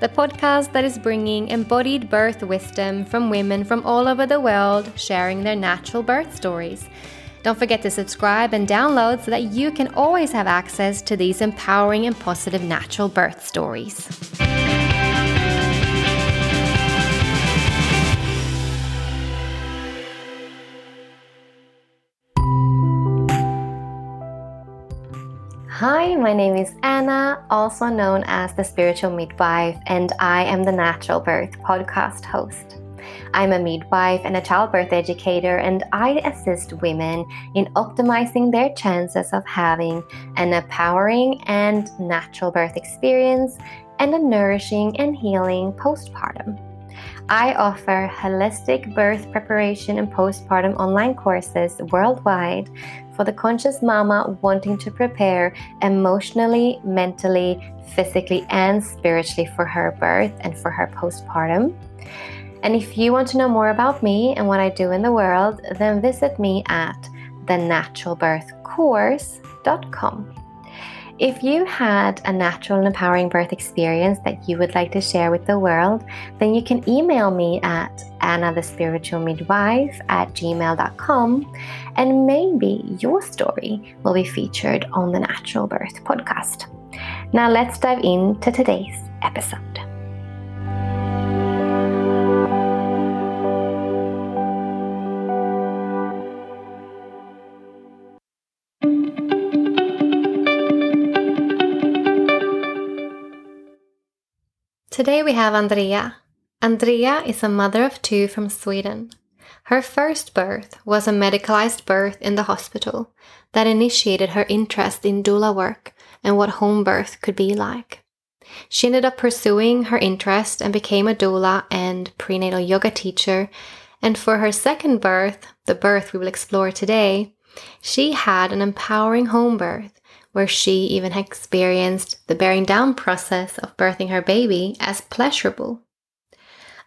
the podcast that is bringing embodied birth wisdom from women from all over the world sharing their natural birth stories. Don't forget to subscribe and download so that you can always have access to these empowering and positive natural birth stories. Hi, my name is Anna, also known as the Spiritual Midwife, and I am the Natural Birth podcast host. I'm a midwife and a childbirth educator, and I assist women in optimizing their chances of having an empowering and natural birth experience and a nourishing and healing postpartum. I offer holistic birth preparation and postpartum online courses worldwide for the conscious mama wanting to prepare emotionally, mentally, physically, and spiritually for her birth and for her postpartum. And if you want to know more about me and what I do in the world, then visit me at thenaturalbirthcourse.com. If you had a natural and empowering birth experience that you would like to share with the world, then you can email me at annathespiritualmidwife at gmail.com and maybe your story will be featured on the Natural Birth podcast. Now let's dive into today's episode. Today we have Andrea. Andrea is a mother of two from Sweden. Her first birth was a medicalized birth in the hospital that initiated her interest in doula work and what home birth could be like. She ended up pursuing her interest and became a doula and prenatal yoga teacher. And for her second birth, the birth we will explore today, she had an empowering home birth where she even experienced the bearing down process of birthing her baby as pleasurable.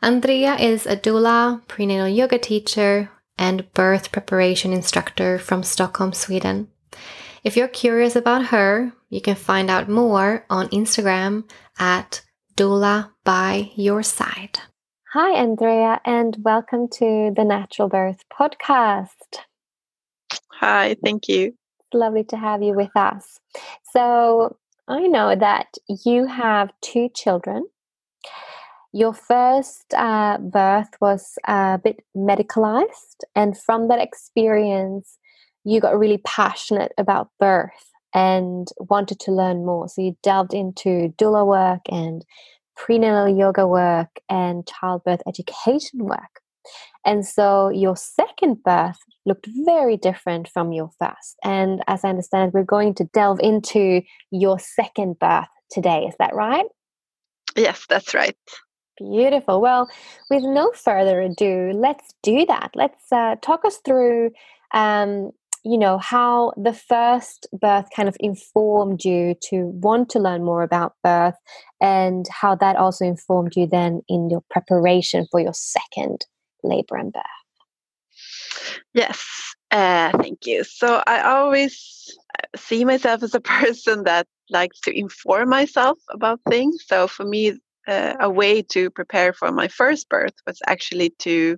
Andrea is a doula, prenatal yoga teacher, and birth preparation instructor from Stockholm, Sweden. If you're curious about her, you can find out more on Instagram at doula by your side. Hi, Andrea, and welcome to the Natural Birth Podcast. Hi, thank you lovely to have you with us. So, I know that you have two children. Your first uh, birth was a bit medicalized, and from that experience, you got really passionate about birth and wanted to learn more. So, you delved into doula work and prenatal yoga work and childbirth education work. And so your second birth looked very different from your first. And as I understand, we're going to delve into your second birth today. Is that right? Yes, that's right. Beautiful. Well, with no further ado, let's do that. Let's uh, talk us through, um, you know, how the first birth kind of informed you to want to learn more about birth and how that also informed you then in your preparation for your second labor and birth? Yes, uh, thank you. So I always uh, see myself as a person that likes to inform myself about things. So for me, uh, a way to prepare for my first birth was actually to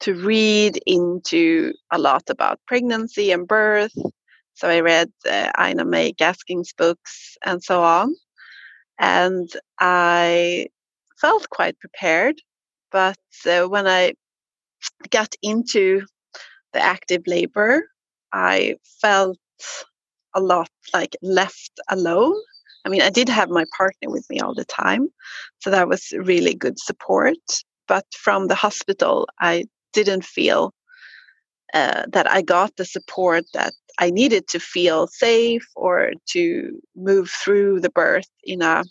to read into a lot about pregnancy and birth. So I read uh, Ina May Gaskin's books and so on, and I felt quite prepared but uh, when I got into the active labor, I felt a lot like left alone. I mean, I did have my partner with me all the time, so that was really good support. But from the hospital, I didn't feel uh, that I got the support that I needed to feel safe or to move through the birth in a,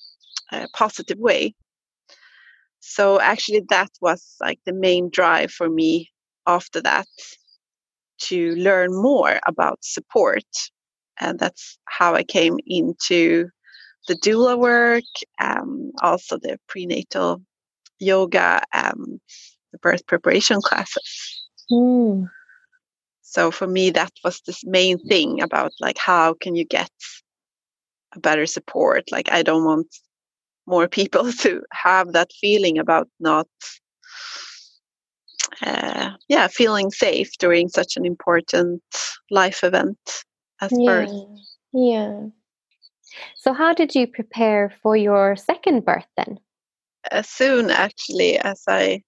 a positive way. So actually that was like the main drive for me after that to learn more about support and that's how i came into the doula work um, also the prenatal yoga and the birth preparation classes Mm. so for me that was this main thing about like how can you get a better support like i don't want more people to have that feeling about not uh, yeah feeling safe during such an important life event as Yeah. birth Yeah. So, how did you prepare for your second birth then? as soon actually as i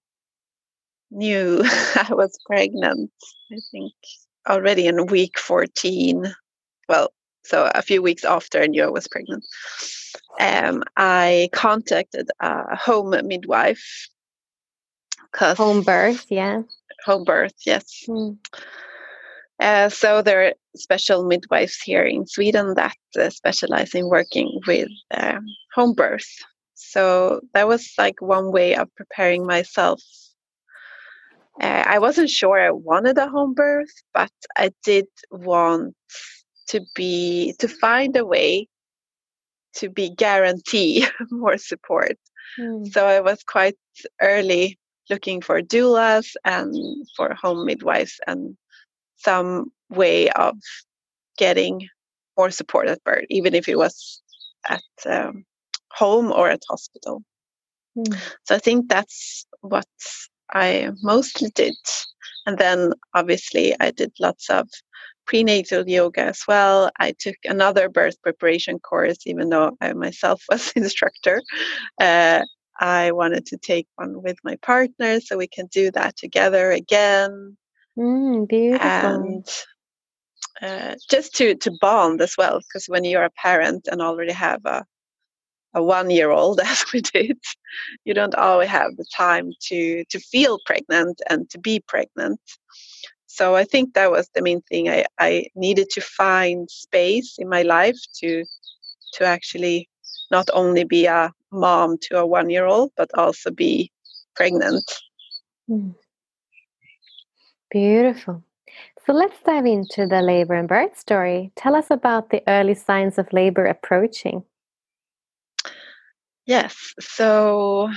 knew i was pregnant i think already in week 14 well so a few weeks after i knew i was pregnant um, i contacted a home midwife 'cause- Home birth, yeah. home birth yes Mm. Uh, so there are special midwives here in Sweden that uh, specialize in working with um, home birth. So that was like one way of preparing myself. Uh, I wasn't sure I wanted a home birth, but I did want to be to find a way to be guarantee more support. Mm. So I was quite early looking for doulas and for home midwives and some way of getting more support at birth, even if it was at um, home or at hospital. Mm. So I think that's what I mostly did. And then obviously I did lots of prenatal yoga as well. I took another birth preparation course, even though I myself was instructor. Uh, I wanted to take one with my partner so we can do that together again Mm, beautiful. and uh, just to to bond as well because when you're a parent and already have a a one year old as we did you don't always have the time to to feel pregnant and to be pregnant so i think that was the main thing i i needed to find space in my life to to actually not only be a mom to a one year old but also be pregnant Mm. Beautiful. So let's dive into the labor and birth story. Tell us about the early signs of labor approaching. Yes, so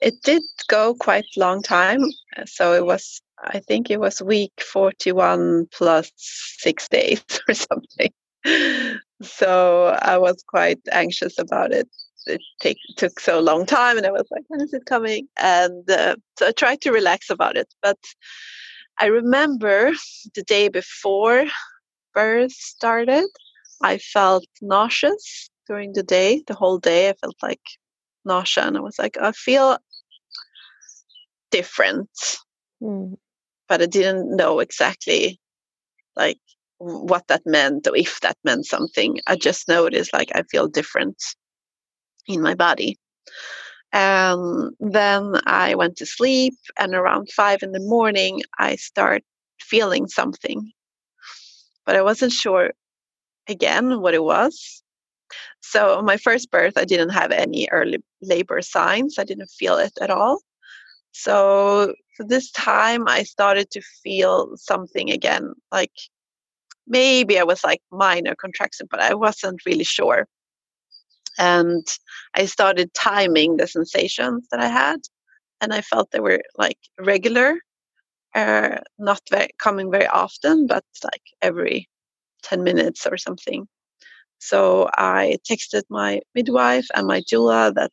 it did go quite long time. So it was, I think it was week 41 plus six days or something. So I was quite anxious about it. It take, took so long time, and I was like, when is it coming? And uh, so I tried to relax about it. But I remember the day before birth started, I felt nauseous during the day, the whole day. I felt like nausea, and I was like, I feel different, Mm. But I didn't know exactly like what that meant or if that meant something. I just noticed like I feel different in my body. And then I went to sleep, and around five in the morning, I start feeling something, but I wasn't sure again what it was. So on my first birth, I didn't have any early labor signs. I didn't feel it at all. So this time, I started to feel something again, like maybe I was like minor contraction, but I wasn't really sure. And I started timing the sensations that I had, and I felt they were like regular, uh, not very coming very often, but like every 10 minutes or something. So I texted my midwife and my doula that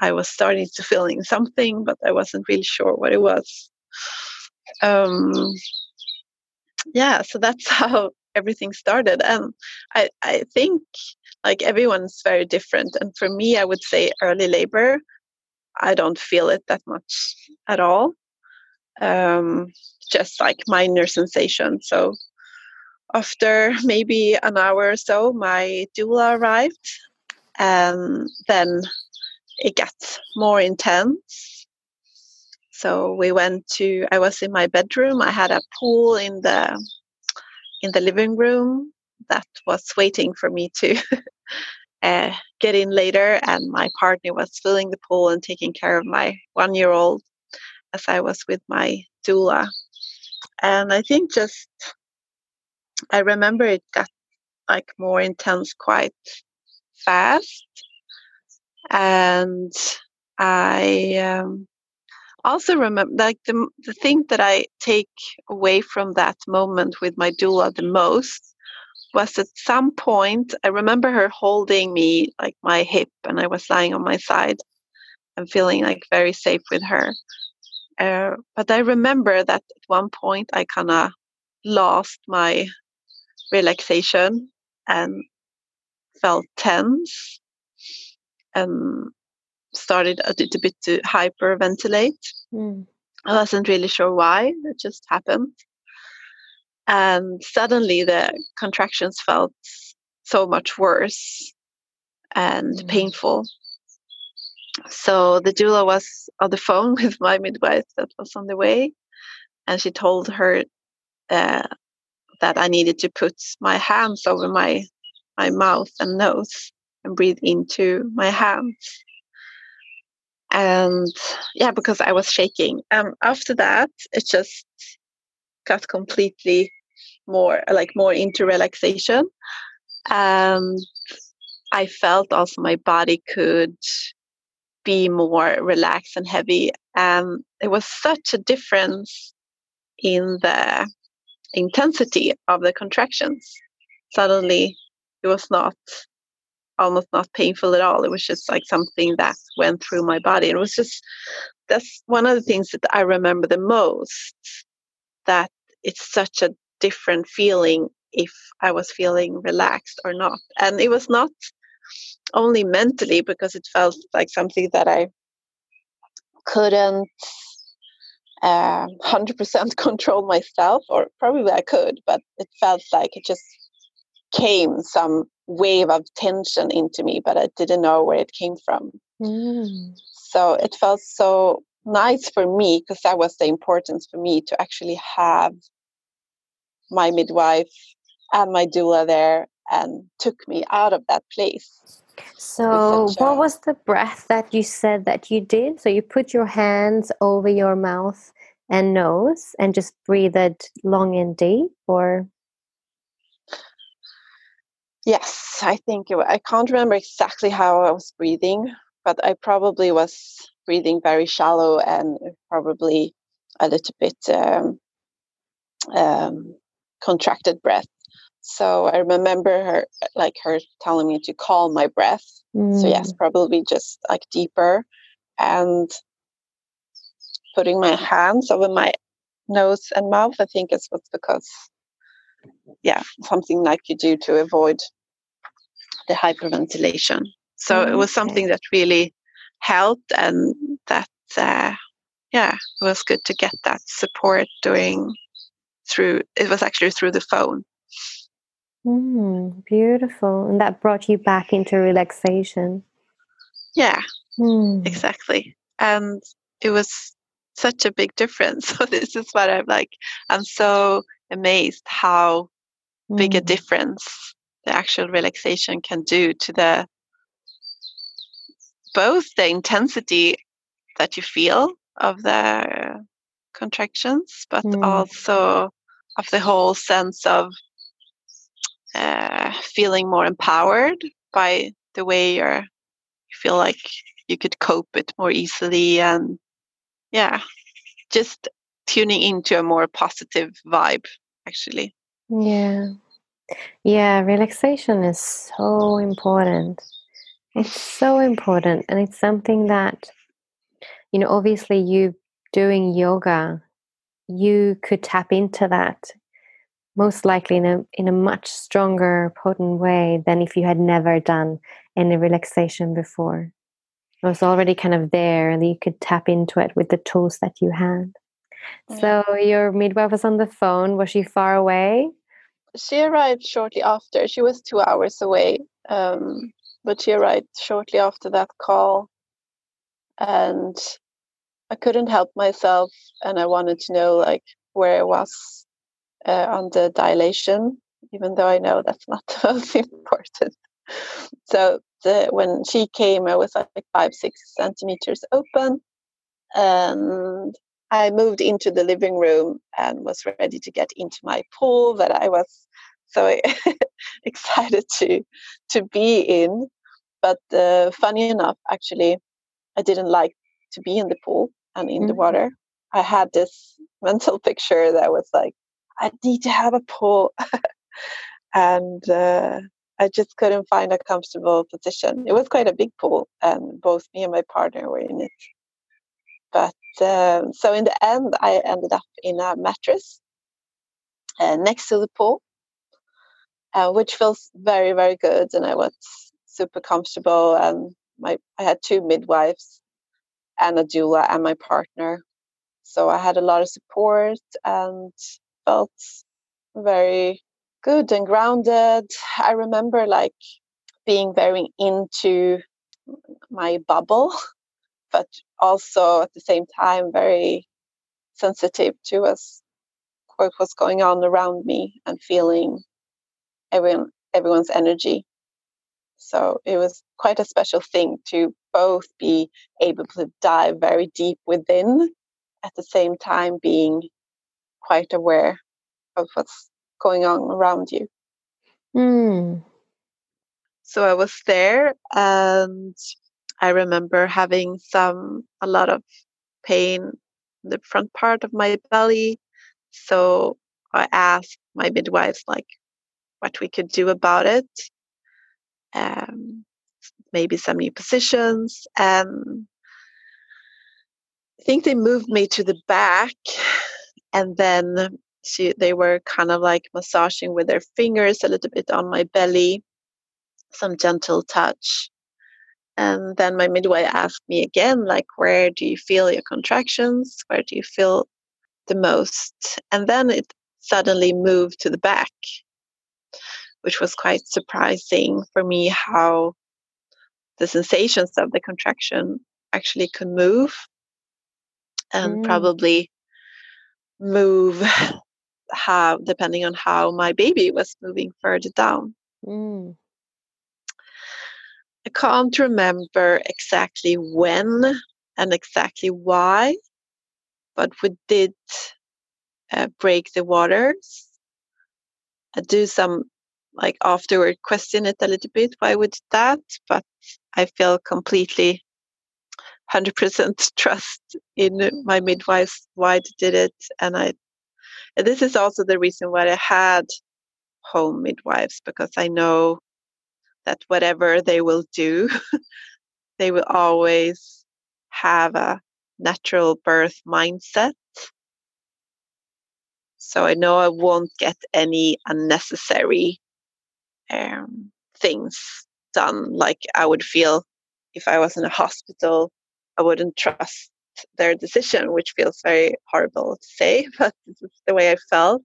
I was starting to feeling something, but I wasn't really sure what it was. Um, yeah, so that's how everything started. And I, I think like everyone's very different. And for me, I would say early labor, I don't feel it that much at all. Um, just like minor sensation. So after maybe an hour or so, my doula arrived, and then it gets more intense. So we went to. I was in my bedroom. I had a pool in the in the living room that was waiting for me to uh, get in later, and my partner was filling the pool and taking care of my one year old as I was with my doula. And I think just I remember it got like more intense quite fast. And I um, also remember like the, the thing that I take away from that moment with my doula the most was at some point I remember her holding me like my hip and I was lying on my side and feeling like very safe with her. Uh, but I remember that at one point I kind of lost my relaxation and felt tense and started a little bit to hyperventilate. Mm. I wasn't really sure why, it just happened. And suddenly the contractions felt so much worse and mm. painful. So the doula was on the phone with my midwife that was on the way, and she told her uh, that I needed to put my hands over my my mouth and nose and breathe into my hands. And yeah, because I was shaking. Um, after that, it just got completely more like more into relaxation. And I felt also my body could be more relaxed and heavy. And it was such a difference in the intensity of the contractions. Suddenly, it was not almost not painful at all. It was just like something that went through my body. And it was just that's one of the things that I remember the most. That it's such a different feeling if I was feeling relaxed or not. And it was not only mentally because it felt like something that I couldn't uh, 100% control myself, or probably I could, but it felt like it just came some wave of tension into me, but I didn't know where it came from. Mm. So it felt so nice for me because that was the importance for me to actually have my midwife and my doula there and took me out of that place. So, what was the breath that you said that you did? So, you put your hands over your mouth and nose and just breathed long and deep, or? Yes, I think it, I can't remember exactly how I was breathing, but I probably was breathing very shallow and probably a little bit um, um, contracted breath. So I remember her, like her telling me to calm my breath. Mm. So yes, mm. probably just like deeper, and putting my hands over my nose and mouth. I think it's what's because, yeah, something like you do to avoid the hyperventilation. So it was something that really helped, and that uh, yeah, it was good to get that support doing through. It was actually through the phone. Mm, beautiful. And that brought you back into relaxation. Yeah, mm. exactly. And it was such a big difference. So this is what I'm like, I'm so amazed how mm. big a hmm. difference the actual relaxation can do to the both the intensity that you feel of the contractions, but hmm. also of the whole sense of uh, feeling more empowered by the way you're you feel like you could cope it more easily and yeah just tuning into a more positive vibe actually. Yeah. Yeah relaxation is so important. It's so important and it's something that you know obviously you doing yoga you could tap into that most likely in a in a much stronger potent way than if you had never done any relaxation before. It was already kind of there and you could tap into it with the tools that you had. So your midwife was on the phone was she far away she arrived shortly after she was two hours away um, but she arrived shortly after that call and i couldn't help myself and i wanted to know like where i was uh, on the dilation, even though I know that's not the most important. So uh, when she came, I was like five, six centimeters open. And I moved into the living room and was ready to get into my pool that I was so excited to to be in. But uh, funny enough, actually, I didn't like to be in the pool and in mm-hmm. the water. I had this mental picture that was like, I need to have a pool. and uh, I just couldn't find a comfortable position. It was quite a big pool, and both me and my partner were in it. But um, so in the end, I ended up in a mattress uh, next to the pool, uh, which feels very, very good. And I was super comfortable. And my I had two midwives and a doula and my partner. So I had a lot of support and felt very good and grounded. I remember like being very into my bubble, but also at the same time very sensitive to us what was going on around me and feeling everyone everyone's energy. So it was quite a special thing to both be able to dive very deep within at the same time being quite aware of what's going on around you. Mm. So I was there and I remember having some a lot of pain in the front part of my belly. So I asked my midwife like what we could do about it. Um, maybe some new positions and I think they moved me to the back and then she, they were kind of like massaging with their fingers a little bit on my belly, some gentle touch. And then my midwife asked me again, like, where do you feel your contractions? Where do you feel the most? And then it suddenly moved to the back, which was quite surprising for me how the sensations of the contraction actually could move and mm. probably move how depending on how my baby was moving further down. Mm. Can't remember exactly when and exactly why, but we did uh, break the waters. I do some like afterward question it a little bit why we did that, but I feel completely 100% trust in my midwives why they did it and I and this is also the reason why I had home midwives because I know that whatever they will do, they will always have a natural birth mindset. So I know I won't get any unnecessary um, things done like I would feel if I was in a hospital. I wouldn't trust their decision, which feels very horrible to say, but this is the way I felt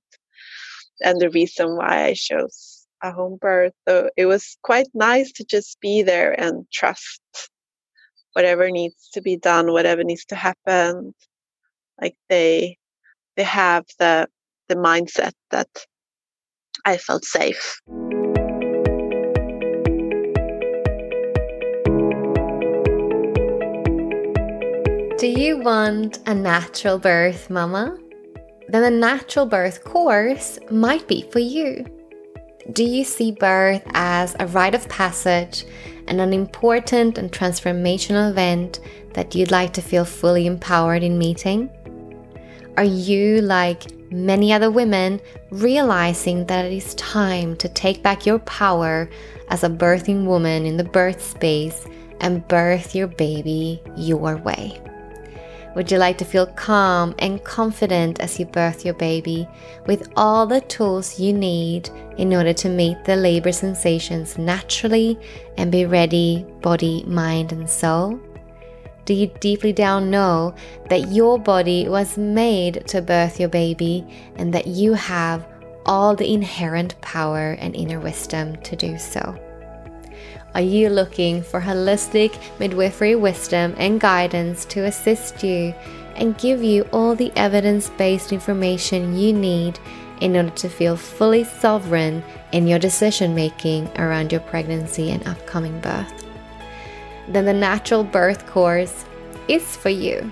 and the reason why I chose a home birth. So it was quite nice to just be there and trust whatever needs to be done, whatever needs to happen. Like they they have the the mindset that I felt safe. Do you want a natural birth, Mama? Then the natural birth course might be for you. Do you see birth as a rite of passage and an important and transformational event that you'd like to feel fully empowered in meeting? Are you, like many other women, realizing that it is time to take back your power as a birthing woman in the birth space and birth your baby your way? Would you like to feel calm and confident as you birth your baby with all the tools you need in order to meet the labor sensations naturally and be ready, body, mind, and soul? Do you deeply down know that your body was made to birth your baby and that you have all the inherent power and inner wisdom to do so? Are you looking for holistic midwifery wisdom and guidance to assist you and give you all the evidence based information you need in order to feel fully sovereign in your decision making around your pregnancy and upcoming birth? then the natural birth course is for you.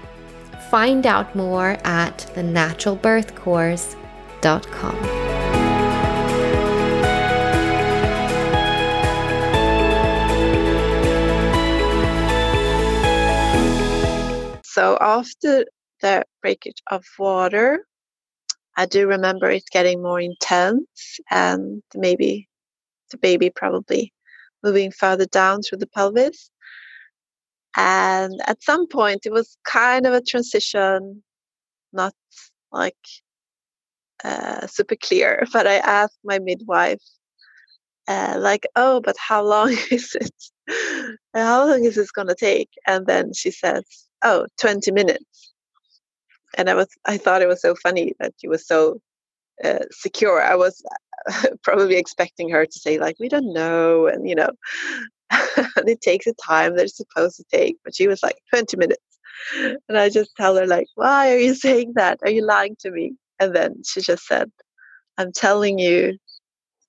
Find out more at thenaturalbirthcourse.com. So after the breakage of water, I do remember it getting more intense and maybe the baby probably moving further down through the pelvis. And at some point, it was kind of a transition, not like uh, super clear. But I asked my midwife, uh, like, oh, but how long is it? how long is this going to take? And then she says, oh 20 minutes. And i was i thought it was so funny that she was so uh, secure. I was probably expecting her to say like we don't know and you know it takes the time that it's supposed to take but she was like 20 minutes. And i just tell her like why are you saying that? Are you lying to me? And then she just said i'm telling you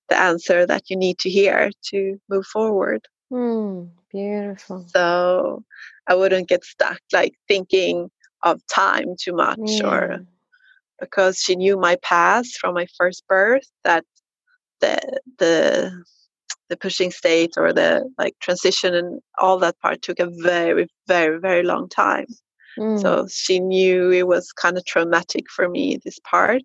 the answer that you need to hear to move forward. Mm, beautiful. so I wouldn't get stuck like thinking of time too much Yeah. or because she knew my past from my first birth that the the the pushing state or the like transition and all that part took a very very very long time Mm, so she knew it was kind of traumatic for me this part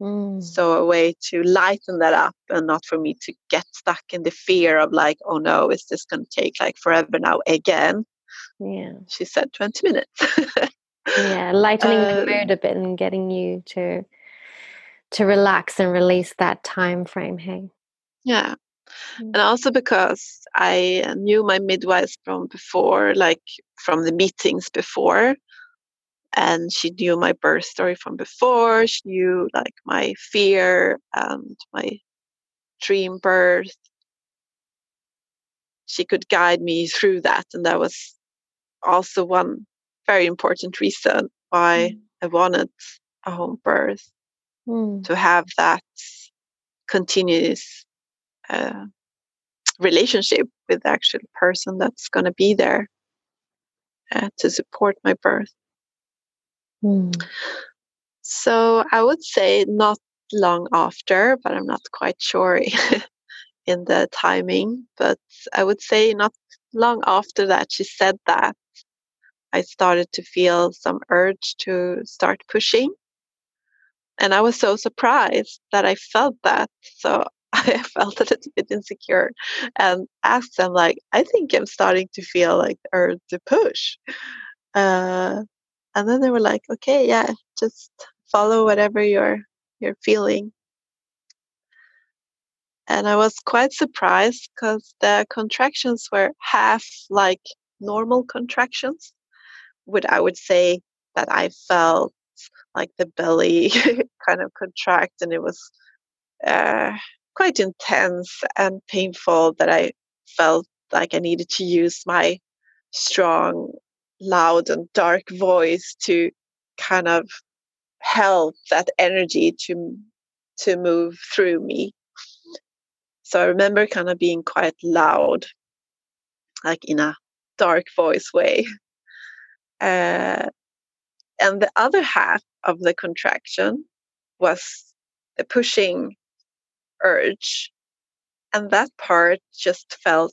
mm, so a way to lighten that up and not for me to get stuck in the fear of like oh no is this going to take like forever now again yeah. she said 20 minutes Yeah. Lightening the Um, mood a bit and getting you to to relax and release that time frame. Hey. yeah Mm. and also because i knew my midwives from before like from the meetings before and she knew my birth story from before she knew like my fear and my dream birth. She could guide me through that and that was also one very important reason why i wanted a home birth Mm, to have that continuous uh, relationship with the actual person that's going to be there uh, to support my birth. Mm, So I would say not long after, but I'm not quite sure in the timing. But I would say not long after that she said that, I started to feel some urge to start pushing. And I was so surprised that I felt that. So I felt a little bit insecure and asked them, like, I think I'm starting to feel like the urge to push. Uh, and then they were like, okay, yeah, just follow whatever you're you're feeling. And I was quite surprised because the contractions were half like normal contractions, would I would say that I felt like the belly kind of contract and it was uh, quite intense and painful that I felt like I needed to use my strong, loud, and dark voice to kind of help that energy to to move through me. So I remember kind of being quite loud, like in a dark voice way. Uh, and the other half of the contraction was the pushing urge. And that part just felt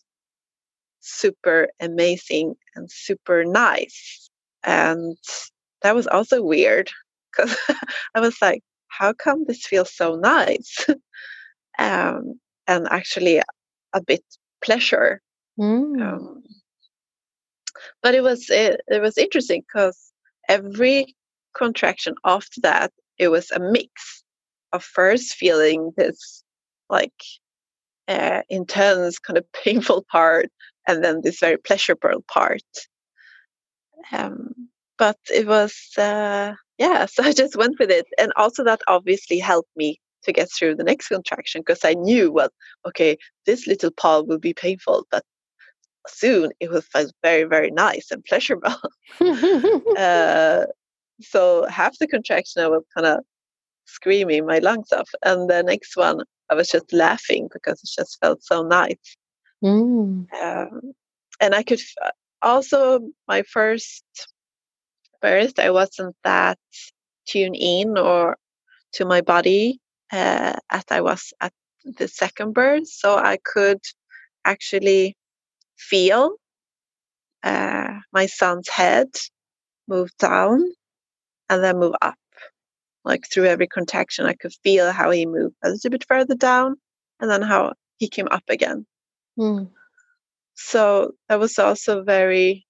super amazing and super nice. And that was also weird because I was like, how come this feels so nice? um, and actually a bit pleasure. mm. Um, but it was it, it was interesting because every contraction after that it was a mix of first feeling this like uh, intense kind of painful part and then this very pleasurable part. Um, but it was uh, yeah so i just went with it. And also that obviously helped me to get through the next contraction because i knew well okay this little part will be painful but soon it feel very very nice and pleasurable. Uh, so half the contraction I was kind of screaming my lungs off, and the next one I was just laughing because it just felt so nice. Mm, Um, and I could, f- also my first birth, I wasn't that tuned in or to my body uh, as I was at the second birth, so I could actually feel uh, my son's head move down and then move up. Like through every contraction, I could feel how he moved a little bit further down and then how he came up again. Mm. So that was also very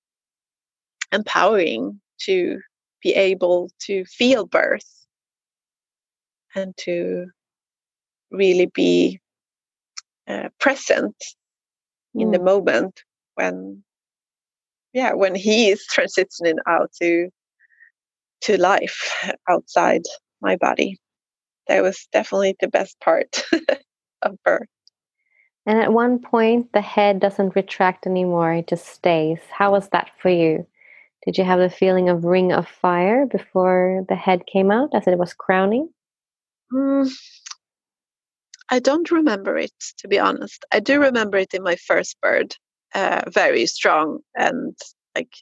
empowering to be able to feel birth and to really be uh, present in the moment when yeah when he is transitioning out to to life outside my body. That was definitely the best part of birth And at one point, the head doesn't retract anymore, it just stays. How was that for you? Did you have the feeling of ring of fire before the head came out as it was crowning? Mm, I don't remember it, to be honest. I do remember it in my first bird, uh, very strong and like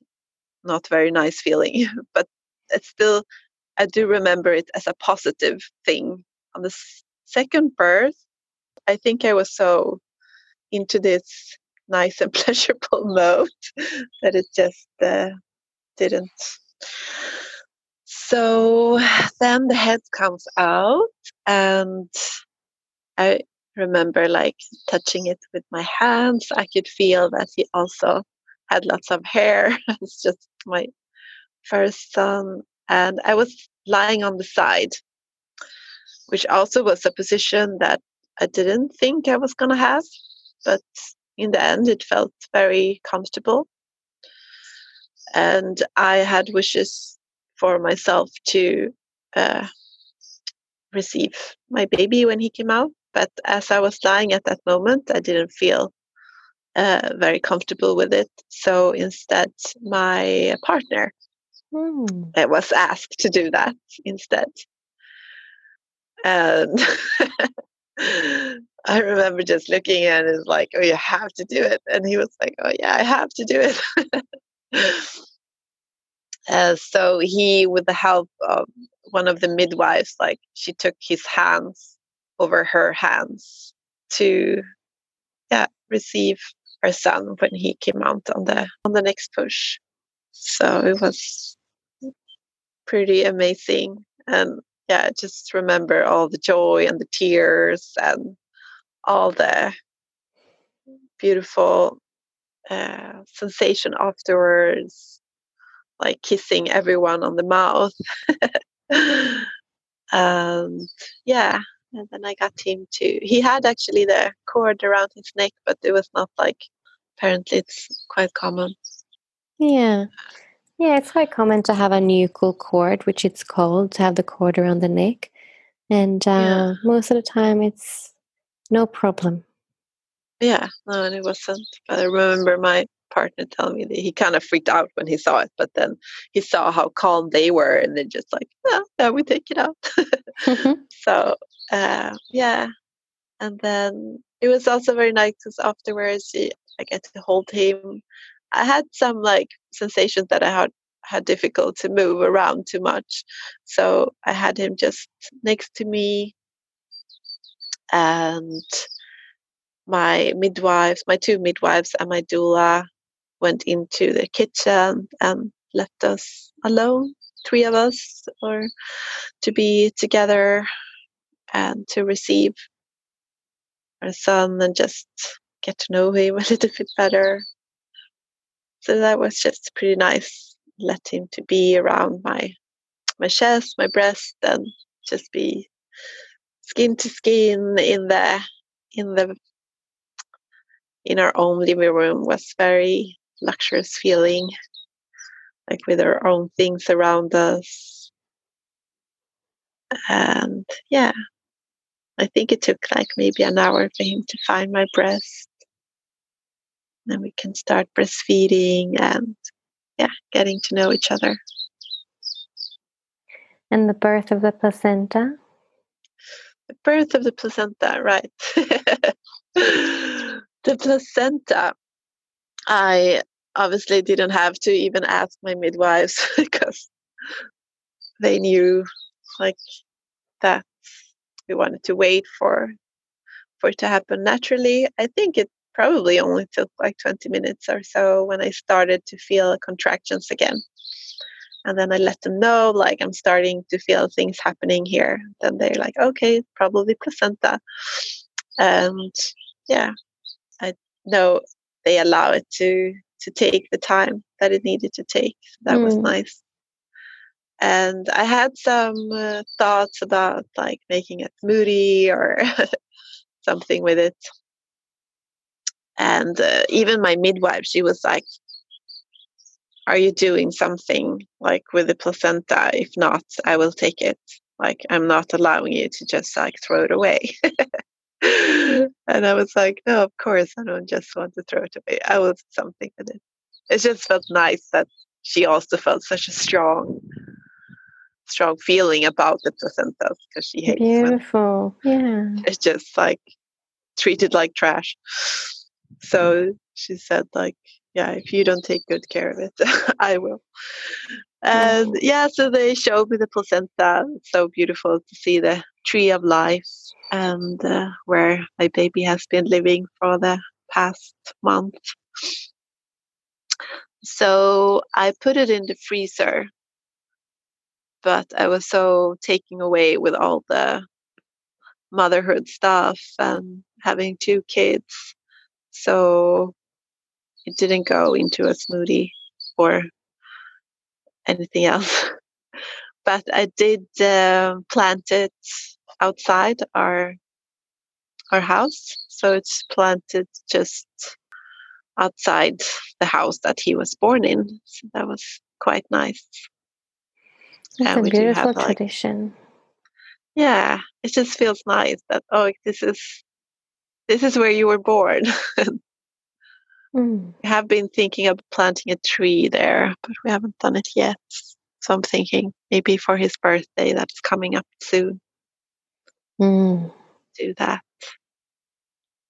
not very nice feeling, but it's still, I do remember it as a positive thing. On the second birth, I think I was so into this nice and pleasurable mode that it just uh, didn't. So then the head comes out, and I remember like touching it with my hands. I could feel that he also had lots of hair. it's just my first son, and I was lying on the side, which also was a position that I didn't think I was gonna have, but in the end, it felt very comfortable. And I had wishes for myself to uh, receive my baby when he came out. But as I was lying at that moment, I didn't feel uh, very comfortable with it. So instead, my partner Hmm. uh, was asked to do that instead. And I remember just looking at it like, oh, you have to do it. And he was like, oh, yeah, I have to do it. uh, so he, with the help of one of the midwives, like she took his hands over her hands to, yeah, receive her son when he came out on the on the next push. So it was pretty amazing, and yeah, just remember all the joy and the tears and all the beautiful uh, sensation afterwards, like kissing everyone on the mouth. and yeah, and then I got him to. He had actually the cord around his neck, but it was not like. Apparently, it's quite common. Yeah. Yeah, it's quite common to have a nuchal cord, which it's called, to have the cord around the neck. And uh, Yeah. most of the time, it's no problem. Yeah, no, and it wasn't. But I remember my partner telling me that he kind of freaked out when he saw it, but then he saw how calm they were, and then just like, yeah, yeah, we take it out. so uh, yeah, and then it was also very nice because afterwards he, I get to hold him. I had some like sensations that I had had difficult to move around too much, so I had him just next to me, and my midwives, my two midwives, and my doula went into the kitchen and left us alone, three of us, or to be together and to receive our son and just get to know him a little bit better. So that was just pretty nice. Let him to be around my my chest, my breast, and just be skin to skin in the in the in our own living room was very luxurious feeling like with our own things around us and yeah i think it took like maybe an hour for him to find my breast then we can start breastfeeding and yeah getting to know each other and the birth of the placenta. the birth of the placenta right the placenta i obviously didn't have to even ask my midwives because they knew like that we wanted to wait for for it to happen naturally. I think it probably only took like 20 minutes or so when I started to feel contractions again. And then I let them know, like, I'm starting to feel things happening here. Then they're like, okay, probably placenta. And yeah, I know they allow it to to take the time that it needed to take. That mm. was nice. And I had some uh, thoughts about like making a smoothie or something with it. And uh, even my midwife, she was like, Are you doing something like with the placenta? If not, I will take it. Like, I'm not allowing you to just like throw it away. and I was like, No, of course, I don't just want to throw it away. I will do something with it. It just felt nice that she also felt such a strong strong feeling about the placenta because she hates it. beautiful yeah it's just like treated like trash so she said like yeah if you don't take good care of it i will. And yeah so they showed me the placenta. It's so beautiful to see the tree of life and uh, where my baby has been living for the past month. So i put it in the freezer but i was so taken away with all the motherhood stuff and having two kids. So it didn't go into a smoothie or anything else. but I did uh, plant it outside our our house. So it's planted just outside the house that he was born in. So that was quite nice. It's a beautiful have, like, tradition yeah it just feels nice that oh this is this is where you were born. Mm. we have been thinking of planting a tree there but we haven't done it yet. So i'm thinking maybe for his birthday that's coming up soon. Mm. do that.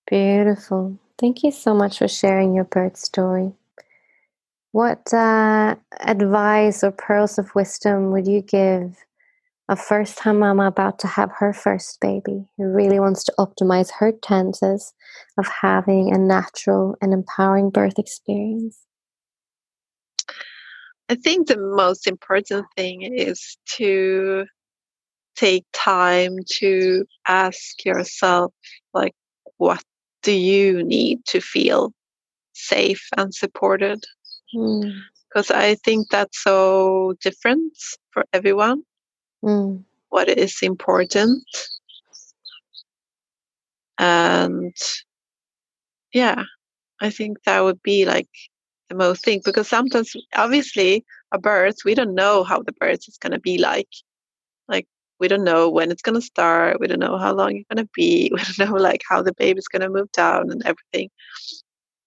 Beautiful. Thank you so much for sharing your birth story. What uh, advice or pearls of wisdom would you give a first time mama about to have her first baby who really wants to optimize her chances of having a natural and empowering birth experience? I think the most important thing is to take time to ask yourself, like, what do you need to feel safe and supported? Because mm. I think that's so different for everyone mm. what is important. And yeah i think that would be like the most thing because sometimes obviously a birth we don't know how the birth is going to be like. Like we don't know when it's going to start we don't know how long it's going to be we don't know like how the baby's going to move down and everything.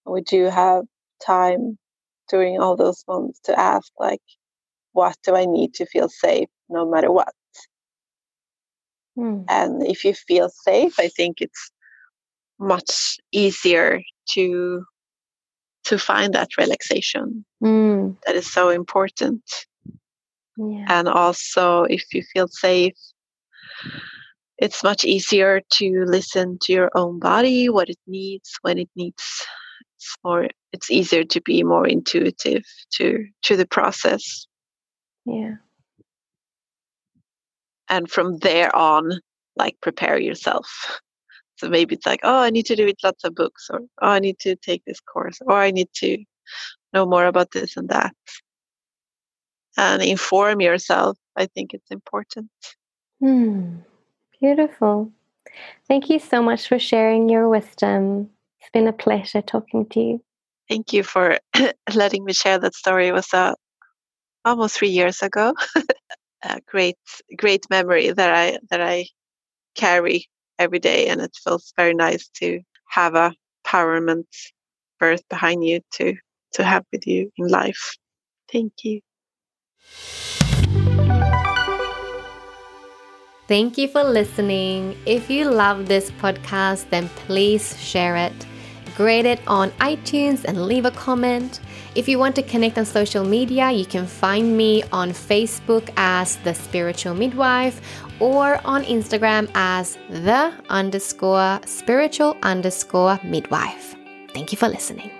We do have time during all those months to ask like what do i need to feel safe no matter what. Mm. And if you feel safe, I think it's much easier to to find that relaxation mm. that is so important. Yeah. And also, if you feel safe, it's much easier to listen to your own body, what it needs, when it needs. It's more. It's easier to be more intuitive to to the process. Yeah. And from there on like prepare yourself. So maybe it's like oh i need to read lots of books or oh i need to take this course or i need to know more about this and that. And inform yourself i think it's important. Hmm. beautiful. Thank you so much for sharing your wisdom. It's been a pleasure talking to you. Thank you for letting me share that story. It was uh, almost three years ago a great great memory that I that I carry every day, and it feels very nice to have a empowerment birth behind you to to have with you in life. Thank you. Thank you for listening. If you love this podcast, then please share it. Grade it on iTunes and leave a comment. If you want to connect on social media, you can find me on Facebook as The Spiritual Midwife or on Instagram as the underscore spiritual underscore midwife. Thank you for listening.